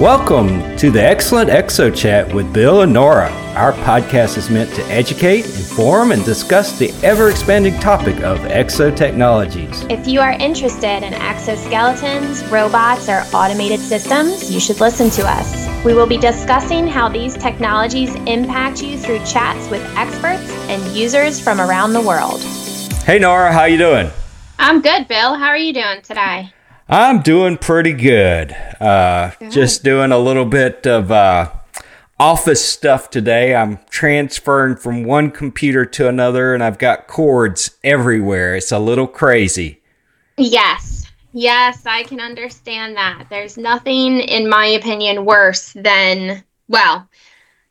Welcome to the Excellent Exo Chat with Bill and Nora. Our podcast is meant to educate, inform, and discuss the ever expanding topic of exo technologies. If you are interested in exoskeletons, robots, or automated systems, you should listen to us. We will be discussing how these technologies impact you through chats with experts and users from around the world. Hey Nora, how you doing? I'm good, Bill. How are you doing today? I'm doing pretty good. Uh, good. Just doing a little bit of uh, office stuff today. I'm transferring from one computer to another, and I've got cords everywhere. It's a little crazy. Yes. Yes, I can understand that. There's nothing, in my opinion, worse than, well,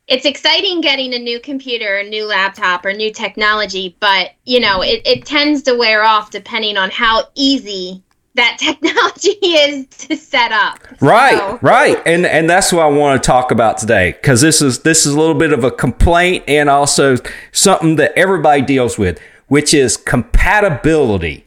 it's exciting getting a new computer, a new laptop, or new technology, but, you know, it, it tends to wear off depending on how easy that technology is to set up. Right, so. right, and and that's what I want to talk about today because this is this is a little bit of a complaint and also something that everybody deals with, which is compatibility.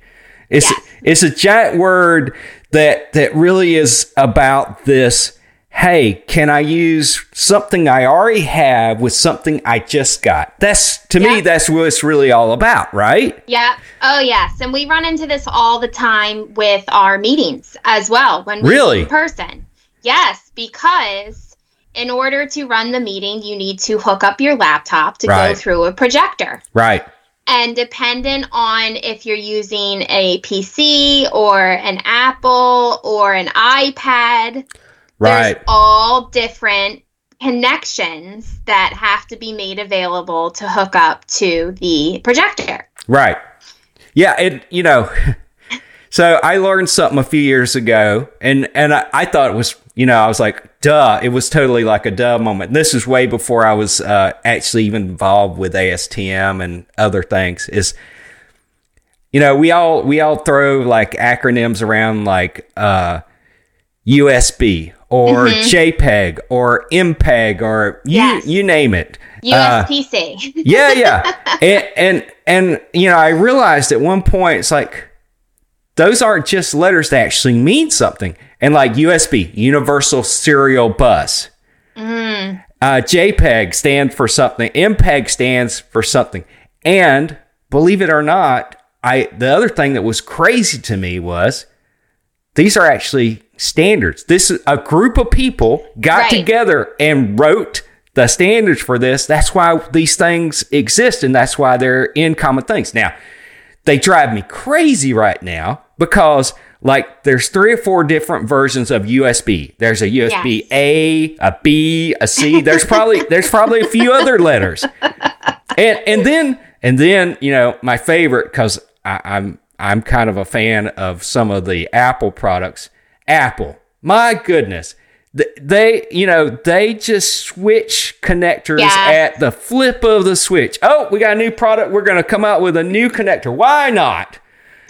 It's yes. it's a giant word that that really is about this hey, can I use something I already have with something I just got? That's to yep. me, that's what it's really all about, right? Yeah. Oh, yes. And we run into this all the time with our meetings as well when we really in person. Yes, because in order to run the meeting, you need to hook up your laptop to right. go through a projector. Right. And dependent on if you're using a PC or an Apple or an iPad, Right. There's all different connections that have to be made available to hook up to the projector. Right. Yeah, it you know so I learned something a few years ago and and I, I, thought it was you know, I was like, duh, it was totally like a duh moment. This is way before I was uh, actually even involved with ASTM and other things. Is you know, we all we all throw like acronyms around like uh USB or mm-hmm. JPEG or MPEG or you yes. you name it. USPC. Uh, yeah, yeah. and, and and you know, I realized at one point it's like those aren't just letters that actually mean something. And like USB, Universal Serial Bus. Mm. Uh, JPEG stands for something. MPEG stands for something. And believe it or not, I the other thing that was crazy to me was these are actually standards. This is a group of people got right. together and wrote the standards for this. That's why these things exist and that's why they're in common things. Now, they drive me crazy right now because like there's three or four different versions of USB. There's a USB yes. A, a B, a C. There's probably there's probably a few other letters. And and then and then, you know, my favorite cuz I'm I'm kind of a fan of some of the Apple products Apple. My goodness. They, you know, they just switch connectors yes. at the flip of the switch. Oh, we got a new product. We're going to come out with a new connector. Why not?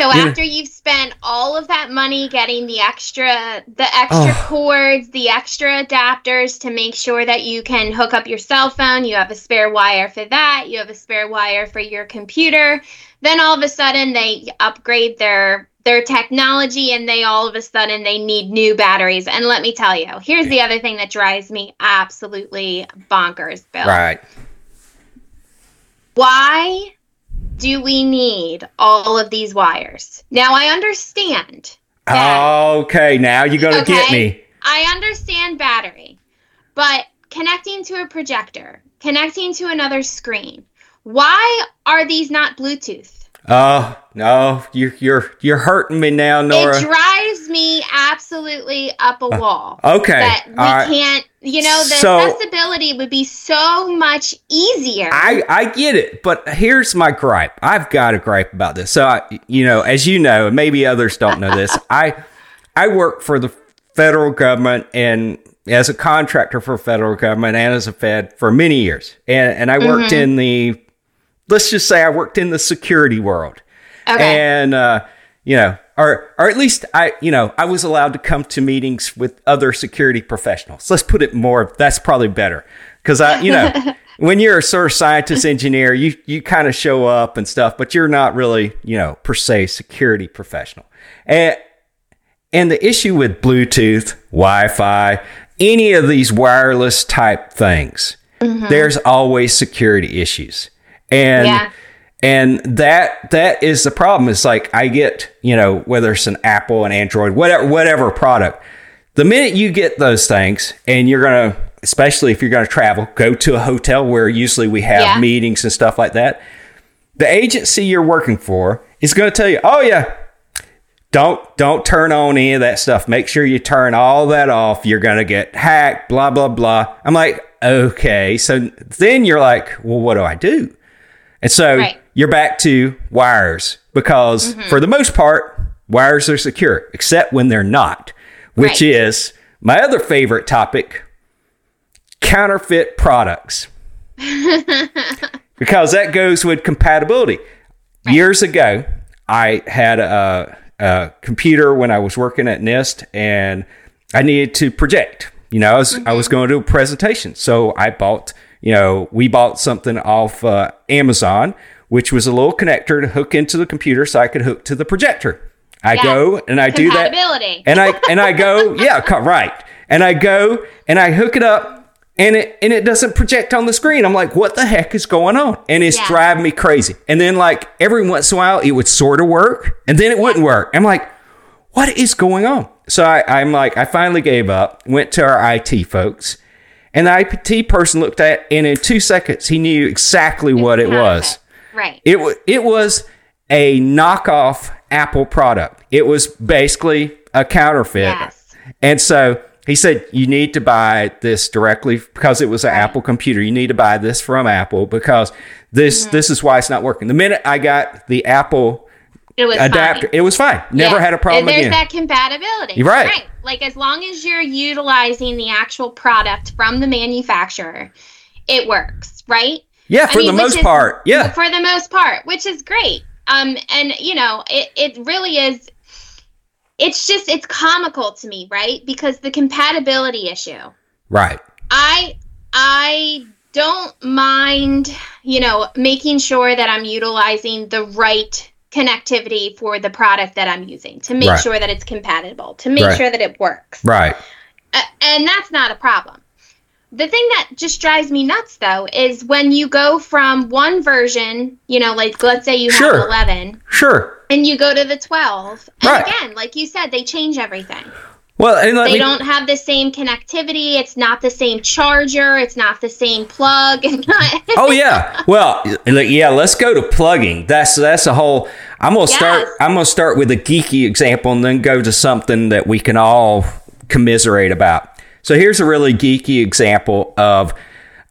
So after you've spent all of that money getting the extra the extra oh. cords, the extra adapters to make sure that you can hook up your cell phone, you have a spare wire for that, you have a spare wire for your computer, then all of a sudden they upgrade their their technology and they all of a sudden they need new batteries. And let me tell you, here's the other thing that drives me absolutely bonkers, Bill. Right. Why do we need all of these wires? Now I understand. That, okay, now you're to okay, get me. I understand battery, but connecting to a projector, connecting to another screen, why are these not Bluetooth? Oh no, you're you're you're hurting me now, Nora. It drives me absolutely up a uh, wall. Uh, okay, that we right. can't. You know, the so, accessibility would be so much easier. I I get it, but here's my gripe. I've got a gripe about this. So I, you know, as you know, and maybe others don't know this. I I work for the federal government and as a contractor for federal government and as a Fed for many years, and and I worked mm-hmm. in the let's just say I worked in the security world. Okay. And, uh, you know, or, or at least I, you know, I was allowed to come to meetings with other security professionals. Let's put it more, that's probably better. Cause I, you know, when you're a sort of scientist engineer, you, you kind of show up and stuff, but you're not really, you know, per se security professional. And, and the issue with Bluetooth, Wi Fi, any of these wireless type things, there's always security issues. And Yeah. and that that is the problem. It's like I get, you know, whether it's an Apple, an Android, whatever whatever product. The minute you get those things and you're gonna especially if you're gonna travel, go to a hotel where usually we have Yeah. meetings and stuff like that. The agency you're working for is gonna tell you, oh yeah, don't don't turn on any of that stuff. Make sure you turn all that off. You're gonna get hacked. Blah blah blah. I'm like, okay. So then you're like, well, what do I do? And so Right. you're back to wires because mm-hmm. for the most part, wires are secure, except when they're not, which Right. is my other favorite topic: counterfeit products because that goes with compatibility. Years ago, I had a, a computer when I was working at NIST, and I needed to project. You know, I was I was mm-hmm. going to do a presentation, so I bought. You know, we bought something off uh, Amazon, which was a little connector to hook into the computer, so I could hook to the projector. I go and I do that and I and I go, yeah, right. And I go and I hook it up, and it and it doesn't project on the screen. I'm like, what the heck is going on? And it's Yeah. driving me crazy. And then like every once in a while, it would sort of work, and then it wouldn't work. I'm like, what is going on? So I, I'm like, I finally gave up. Went to our IT folks, and the IT person looked at, it, and in two seconds, he knew exactly what it was. Right. It was it was a knockoff Apple product. It was basically a counterfeit. Yes. And so he said you need to buy this directly because it was an Apple computer. You need to buy this from Apple because this Mm-hmm. this is why it's not working. The minute I got the Apple It was adapter, fine. it was fine. Never Yeah. had a problem And There's again. that compatibility. You're right. Like as long as you're utilizing the actual product from the manufacturer, it works, right? yeah, I for mean, the most is- part. Yeah. For the most part, which is great. Um, and you know, it, it really is it's just it's comical to me, right? Because the compatibility issue. Right. I I don't mind, you know, making sure that I'm utilizing the right connectivity for the product that I'm using to make Right. sure that it's compatible, to make Right. sure that it works. Right. Uh, and that's not a problem. The thing that just drives me nuts though is when you go from one version, you know, like let's say you Sure. have 11 Sure. and you go to the 12. And Right. again, like you said, they change everything. Well, and They me, don't have the same connectivity. It's not the same charger. It's not the same plug. It's not. Oh yeah. Well, yeah. Let's go to plugging. That's that's a whole. I'm gonna start. I'm gonna start with a geeky example and then go to something that we can all commiserate about. So here's a really geeky example of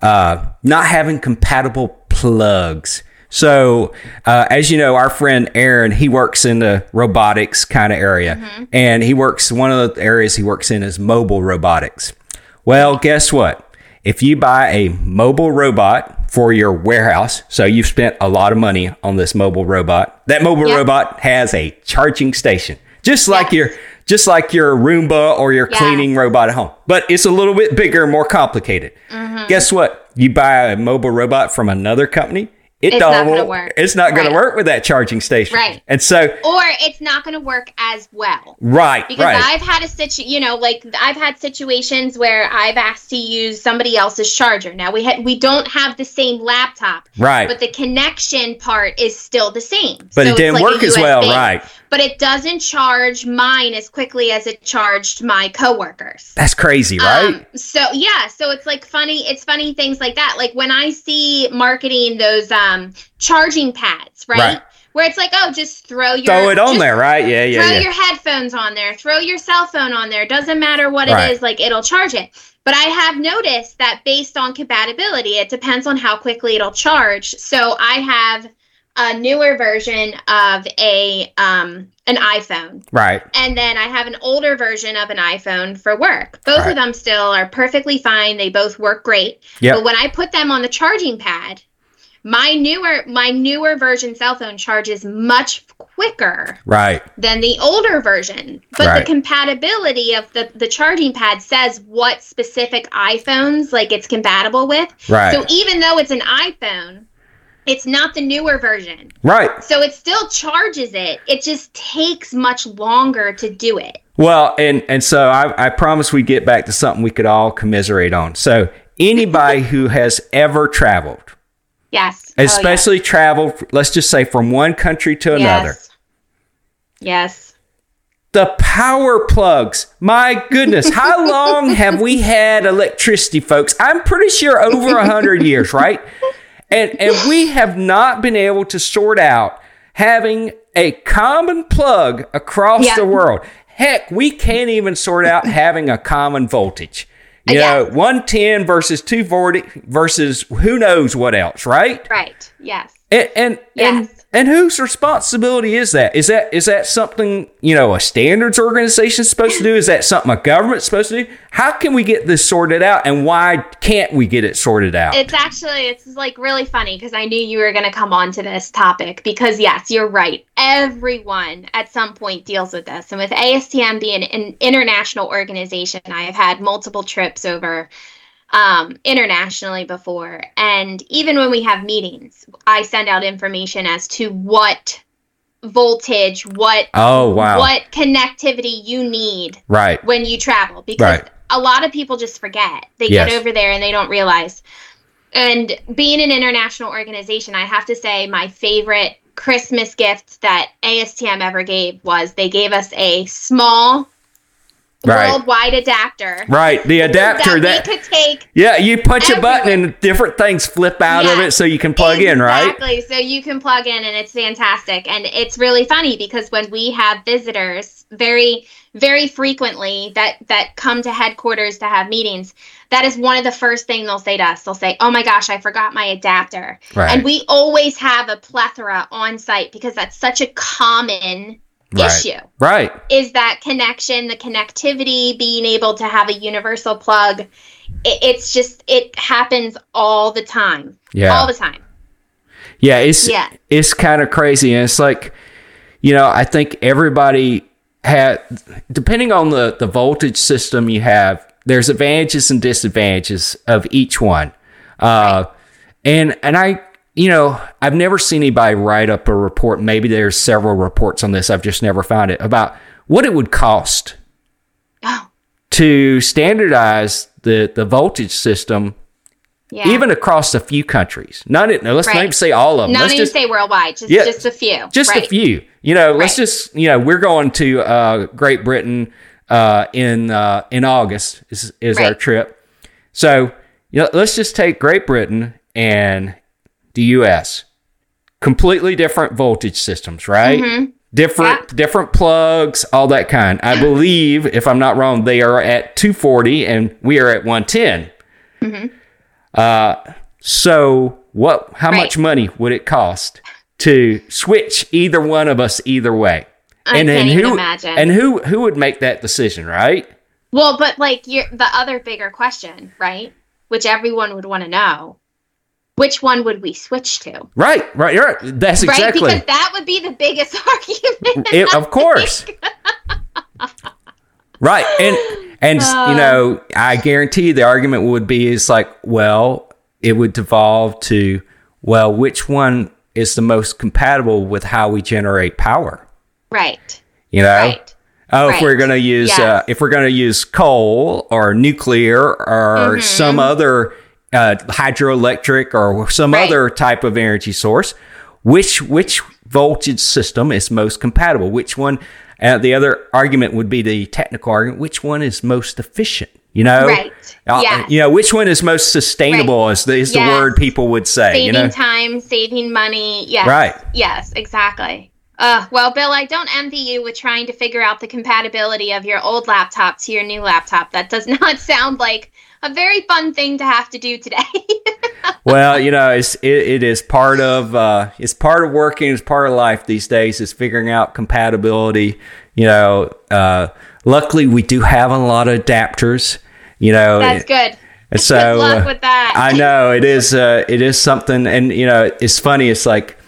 uh, not having compatible plugs. So, uh, as you know, our friend Aaron, he works in the robotics kind of area, and he works. One of the areas he works in is mobile robotics. Well, guess what? If you buy a mobile robot for your warehouse, so you've spent a lot of money on this mobile robot, that mobile Yeah. robot has a charging station, just like your just like your Roomba or your Yes. cleaning robot at home. But it's a little bit bigger and more complicated. Mm-hmm. Guess what? You buy a mobile robot from another company, it It's not don't gonna work. It's not going Right. to work with that charging station. Right. And so, or it's not going to work as well. right, Because right. I've had a situ, you know, like I've had situations where I've asked to use somebody else's charger. Now we had we don't have the same laptop, Right. But the connection part is still the same. But So it didn't like work as well, right? But it doesn't charge mine as quickly as it charged my coworkers. That's crazy, right? Um, so yeah, so it's like funny. It's funny things like that. Like when I see marketing those um charging pads, right? Right. Where it's like, oh, just throw your Throw it on there, right? Yeah, yeah, throw yeah. your headphones on there, throw your cell phone on there. Doesn't matter what Right. it is, like it'll charge it. But I have noticed that based on compatibility, it depends on how quickly it'll charge. So I have a newer version of a um an iPhone right. and then I have an older version of an iPhone for work. Both Right. of them still are perfectly fine. They both work great. Yep. But when I put them on the charging pad, my newer my newer version cell phone charges much quicker Right. than the older version. But Right. the compatibility of the the charging pad says what specific iPhones like it's compatible with. Right. So even though it's an iPhone, it's not the newer version. right. So it still charges it. It just takes much longer to do it. Well, and and so I, I promise we get back to something we could all commiserate on. So anybody who has ever traveled, Yes. Oh, especially traveled, let's just say from one country to oh, another, Yes. Yes. the power plugs. My goodness, how long have we had electricity, folks? I'm pretty sure over a hundred years, right? And and we have not been able to sort out having a common plug across Yeah. the world. Heck, we can't even sort out having a common voltage. You know, 110 versus 240 versus who knows what else, right? Right. Yes. And and and, Yes. and whose responsibility is that? Is that is that something you know a standards organization is supposed to do? Is that something a government's supposed to do? How can we get this sorted out, and why can't we get it sorted out? It's actually it's like really funny because I knew you were going to come on to this topic because yes, you're right. Everyone at some point deals with this, and with ASTM being an international organization, I have had multiple trips over um, internationally before, and even when we have meetings, I send out information as to what voltage, what oh wow! what connectivity you need Right, when you travel because Right. a lot of people just forget. They Yes. get over there and they don't realize. And being an international organization, I have to say my favorite Christmas gift that ASTM ever gave was they gave us a small Right. worldwide adapter right. The adapter that, that, we could take yeah, you punch a button and different things flip out of it, so you can plug in, right? Exactly. So you can plug in and it's fantastic. And it's really funny because when we have visitors very very frequently that that come to headquarters to have meetings, that is one of the first thing they'll say to us. They'll say, "Oh my gosh, I forgot my adapter." Right. And we always have a plethora on site because that's such a common Right. issue Right. is that connection, the connectivity, being able to have a universal plug. It, it's just it happens all the time. Yeah. All the time. Yeah, it's Yeah. it's kind of crazy, and it's like, you know, I think everybody had, depending on the the voltage system you have, there's advantages and disadvantages of each one, uh, and and I, you know, I've never seen anybody write up a report. Maybe there's several reports on this. I've just never found it about what it would cost Oh, to standardize the the voltage system, yeah. even across a few countries. Not it. No, let's not even say all of them. not let's even just say worldwide, just Yeah, just a few. just right. a few. You know, let's Right. just you know we're going to uh, Great Britain uh, in uh, in August is is our trip. So you know, let's just take Great Britain and the U.S. Completely different voltage systems, right? Mm-hmm. Different different plugs, all that kind. I believe, if I'm not wrong, they are at 240 and we are at 110. Mm-hmm. Uh, so what? How Right. much money would it cost to switch either one of us either way? I and can't and even who imagine. and who who would make that decision, right? well, but like you're, the other bigger question, right? Which everyone would want to know. Which one would we switch to? Right, right, right. That's exactly Right? Because that would be the biggest argument. it, of course. right, and and Uh. you know, I guarantee the argument would be is like, well, it would devolve to, well, which one is the most compatible with how we generate power? right. You know, Right. oh, if we're going to use Yes. uh, if we're going to use coal or nuclear or Mm-hmm. some other uh, hydroelectric or some Right. other type of energy source, which which voltage system is most compatible? Which one? Uh, the other argument would be the technical argument. Which one is most efficient? You know, Right. Uh, Yes. You know, which one is most sustainable? Is the is the word people would say? Saving you know, time, saving money. Yes. Right. Yes, exactly. Uh, well, Bill, I don't envy you with trying to figure out the compatibility of your old laptop to your new laptop. That does not sound like a very fun thing to have to do today. well, you know, it's it, it is part of uh, it's part of working, it's part of life these days. Is figuring out compatibility. You know, uh, luckily we do have a lot of adapters. You know, That's good. and so good luck uh, with that. I know it is. Uh, it is something, and you know, it's funny. It's like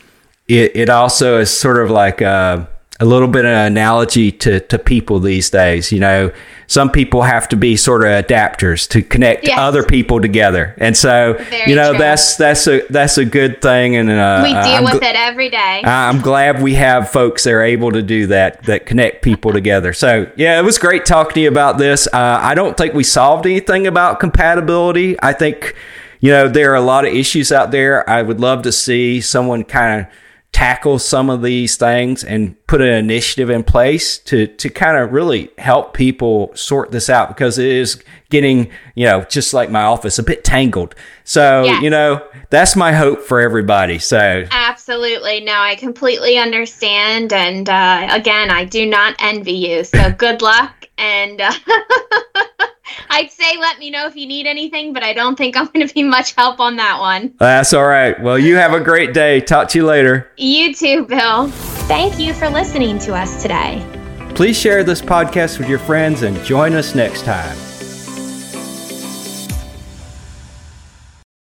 it. It also is sort of like a, a little bit of an analogy to, to people these days. You know, some people have to be sort of adapters to connect Yes. other people together, and so Very you know true. that's that's a that's a good thing. And uh, we deal I'm with gl- it every day. I'm glad we have folks that are able to do that, that connect people together. So, yeah, it was great talking to you about this. Uh, I don't think we solved anything about compatibility. I think, you know, there are a lot of issues out there. I would love to see someone kind of tackle some of these things and put an initiative in place to to kind of really help people sort this out because it is getting you know just like my office a bit tangled so Yes. you know that's my hope for everybody so Absolutely. No, I completely understand. And uh, again, I do not envy you. So good luck. And uh, I'd say let me know if you need anything, but I don't think I'm going to be much help on that one. That's all right. Well, you have a great day. Talk to you later. You too, Bill. Thank you for listening to us today. Please share this podcast with your friends and join us next time.